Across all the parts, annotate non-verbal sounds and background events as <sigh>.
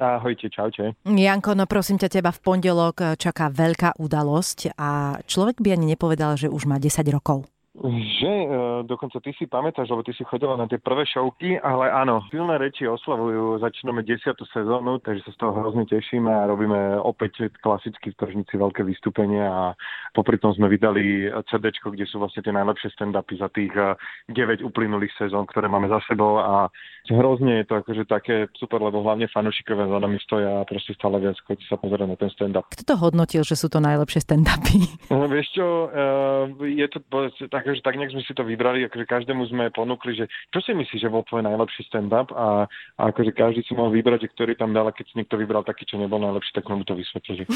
Ahojte, čaute. Janko, no prosím ťa, teba v pondelok čaká veľká udalosť a človek by ani nepovedal, že už má 10 rokov. Že, e, dokonca ty si pamätáš, lebo ty si chodila na tie prvé šovky, ale áno, silné reči oslavujú, začíname desiatú sezónu, takže sa z toho hrozne tešíme a robíme opäť klasicky v tržnici veľké vystúpenie a popri tom sme vydali CD, kde sú vlastne tie najlepšie stand-upy za tých 9 e, uplynulých sezón, ktoré máme za sebou a hrozne je to akože také super, lebo hlavne fanúšikové za nami stoja a proste stále viac chodí sa pozerať na ten stand-up. Kto to hodnotil, že sú to najlepšie stand-upy? <laughs> Vieš čo, e, je to takže tak nejak sme si to vybrali, akože každému sme ponúkli, že čo si myslíš, že bol tvoj najlepší stand-up a, a akože každý si mohol vybrať, že ktorý tam dal a keď si niekto vybral taký, čo nebol najlepší, tak mu to vysvetlili.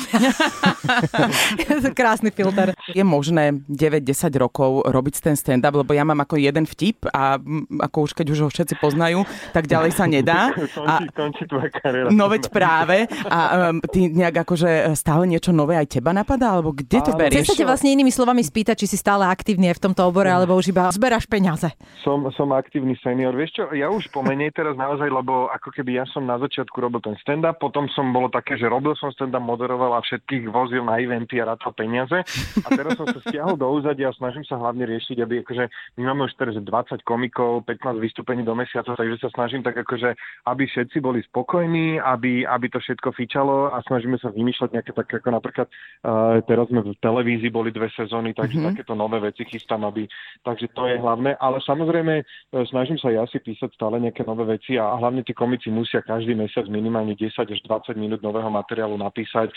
<laughs> Krásny filter. Je možné 9-10 rokov robiť ten stand-up, lebo ja mám ako jeden vtip a ako už keď už ho všetci poznajú, tak ďalej sa nedá. <laughs> končí, a, končí tvoja kariéra. No veď práve. A um, ty nejak akože stále niečo nové aj teba napadá? Alebo kde to berieš? Vlastne inými slovami spýtať, či si stále aktívny aj v tomto obore, alebo už iba zberáš peniaze? Som, som aktívny senior. Vieš čo, ja už pomenej teraz naozaj, lebo ako keby ja som na začiatku robil ten stand-up, potom som bolo také, že robil som stand-up, moderoval a všetkých vozil na eventy a rátal peniaze. A teraz som sa stiahol do úzadia a snažím sa hlavne riešiť, aby akože my máme už teraz 20 komikov, 15 vystúpení do mesiaca, takže sa snažím tak akože, aby všetci boli spokojní, aby, aby to všetko fičalo a snažíme sa vymýšľať nejaké také, ako napríklad uh, teraz sme v televízii boli dve sezóny, takže mm-hmm. takéto nové veci chystám, aby, takže to je hlavné. Ale samozrejme, e, snažím sa ja si písať stále nejaké nové veci a, hlavne tí komici musia každý mesiac minimálne 10 až 20 minút nového materiálu napísať. E,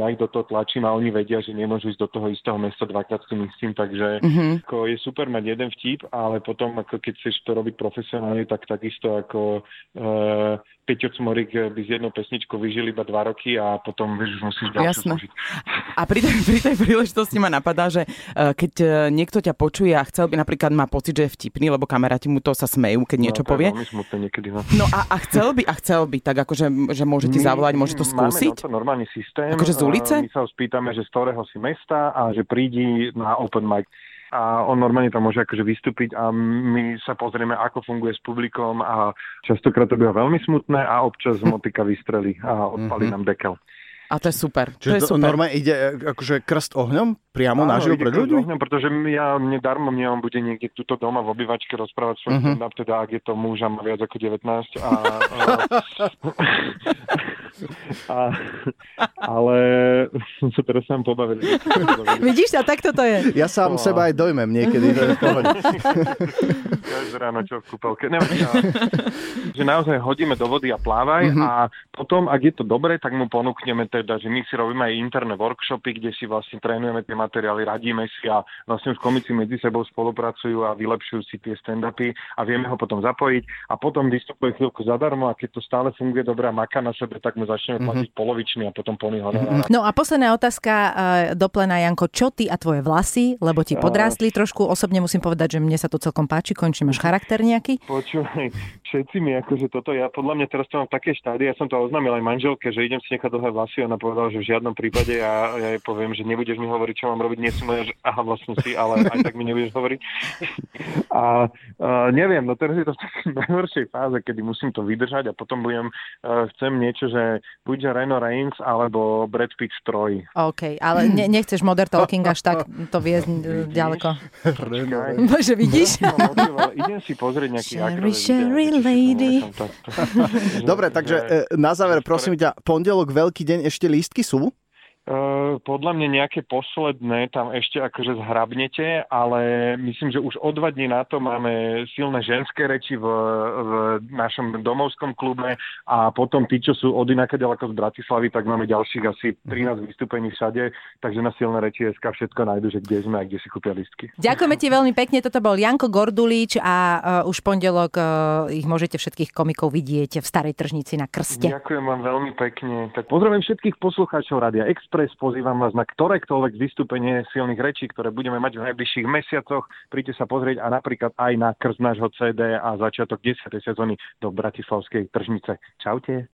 ja ich do toho tlačím a oni vedia, že nemôžu ísť do toho istého mesta dvakrát s tým istým, takže mm-hmm. ako je super mať jeden vtip, ale potom ako keď chceš to robiť profesionálne, tak takisto ako uh, Peťo Cmorik by s jednou pesničkou vyžil iba dva roky a potom vieš, už musíš ďalšiu Jasné. Slúžiť. A pri tej, pri tej príležitosti ma napadá, že keď niekto ťa počuje a chcel by napríklad má pocit, že je vtipný, lebo kamaráti mu to sa smejú, keď niečo no, povie. niekedy, no. no a, a chcel by, a chcel by, tak akože, že môže ti zavolať, môže to skúsiť? Máme normálny systém. Akože z ulice? My sa ho spýtame, že z ktorého si mesta a že prídi na open mic a on normálne tam môže akože vystúpiť a my sa pozrieme, ako funguje s publikom a častokrát to býva veľmi smutné a občas motika vystrelí a odpalí mm-hmm. nám dekel. A to je super. Čiže to je super. normálne ide akože krst ohňom priamo na živo pred ľuďmi? ohňom, pretože ja, mne darmo mne on bude niekde tuto doma v obývačke rozprávať svoj uh-huh. stand-up, teda ak je to muž a má viac ako 19. A, a, a, ale <laughs> som sa teraz sám pobavil. <laughs> Vidíš, a takto to je. Ja sám no. seba aj dojmem niekedy. <laughs> ja ráno čo v kúpelke. Neviem, ja, že naozaj hodíme do vody a plávaj uh-huh. a potom, ak je to dobre, tak mu ponúkneme teda, že my si robíme aj interné workshopy, kde si vlastne trénujeme tie materiály, radíme si a vlastne už komici medzi sebou spolupracujú a vylepšujú si tie stand-upy a vieme ho potom zapojiť a potom vystupuje chvíľku zadarmo a keď to stále funguje dobre a maká na sebe, tak mu začneme mm-hmm. platiť polovičný a potom plný honorár. No a posledná otázka uh, do plena, Janko, čo ty a tvoje vlasy, lebo ti podrástli trošku, osobne musím povedať, že mne sa to celkom páči, končí, máš charakter nejaký? Počúvaj, všetci mi akože toto, ja podľa mňa teraz to mám také štády, ja som to oznámil aj manželke, že idem si nechať dlhé vlasy, ona povedala, že v žiadnom prípade ja, ja jej poviem, že nebudeš mi hovoriť, čo mám robiť, nie som že aha, vlastne si, ale aj tak mi nebudeš hovoriť. A uh, neviem, no teraz je to v takej najhoršej fáze, kedy musím to vydržať a potom budem, uh, chcem niečo, že buď Reno Reigns alebo Brad Pitt stroj. OK, ale ne, nechceš Modern Talking až tak to vie ďaleko. Bože, vidíš? idem si pozrieť nejaký Sherry, Sherry Lady. <laughs> Dobre, takže na záver, prosím ťa, pondelok, veľký deň, ešte lístky sú? Uh, podľa mňa nejaké posledné tam ešte akože zhrabnete, ale myslím, že už o dva dní na to máme silné ženské reči v, v našom domovskom klube a potom tí, čo sú od inaka ďaleko z Bratislavy, tak máme ďalších asi 13 vystúpení všade, takže na silné reči SK všetko nájdu, že kde sme a kde si kúpia listky. Ďakujeme ti veľmi pekne, toto bol Janko Gordulíč a uh, už pondelok uh, ich môžete všetkých komikov vidieť v Starej tržnici na Krste. Ďakujem vám veľmi pekne. Tak pozdravujem všetkých poslucháčov Rádia Express Express. Pozývam vás na ktorékoľvek vystúpenie silných rečí, ktoré budeme mať v najbližších mesiacoch. Príďte sa pozrieť a napríklad aj na krz nášho CD a začiatok 10. sezóny do Bratislavskej tržnice. Čaute.